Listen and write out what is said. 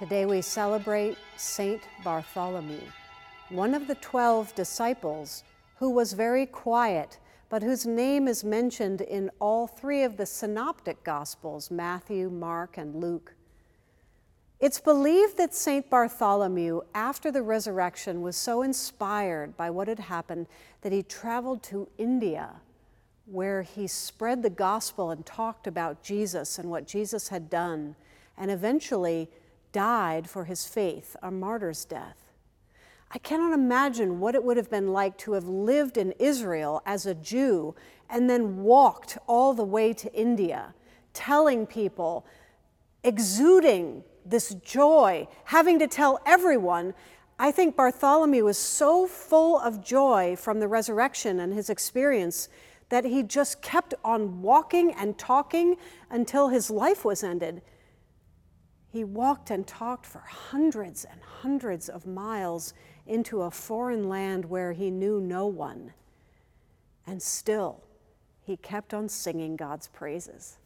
Today we celebrate Saint Bartholomew, one of the twelve disciples who was very quiet, but whose name is mentioned in all three of the synoptic Gospels Matthew, Mark, and Luke. It's believed that St. Bartholomew, after the resurrection, was so inspired by what had happened that he traveled to India, where he spread the gospel and talked about Jesus and what Jesus had done, and eventually died for his faith, a martyr's death. I cannot imagine what it would have been like to have lived in Israel as a Jew and then walked all the way to India, telling people, exuding this joy, having to tell everyone. I think Bartholomew was so full of joy from the resurrection and his experience that he just kept on walking and talking until his life was ended. He walked and talked for hundreds and hundreds of miles into a foreign land where he knew no one. And still, he kept on singing God's praises.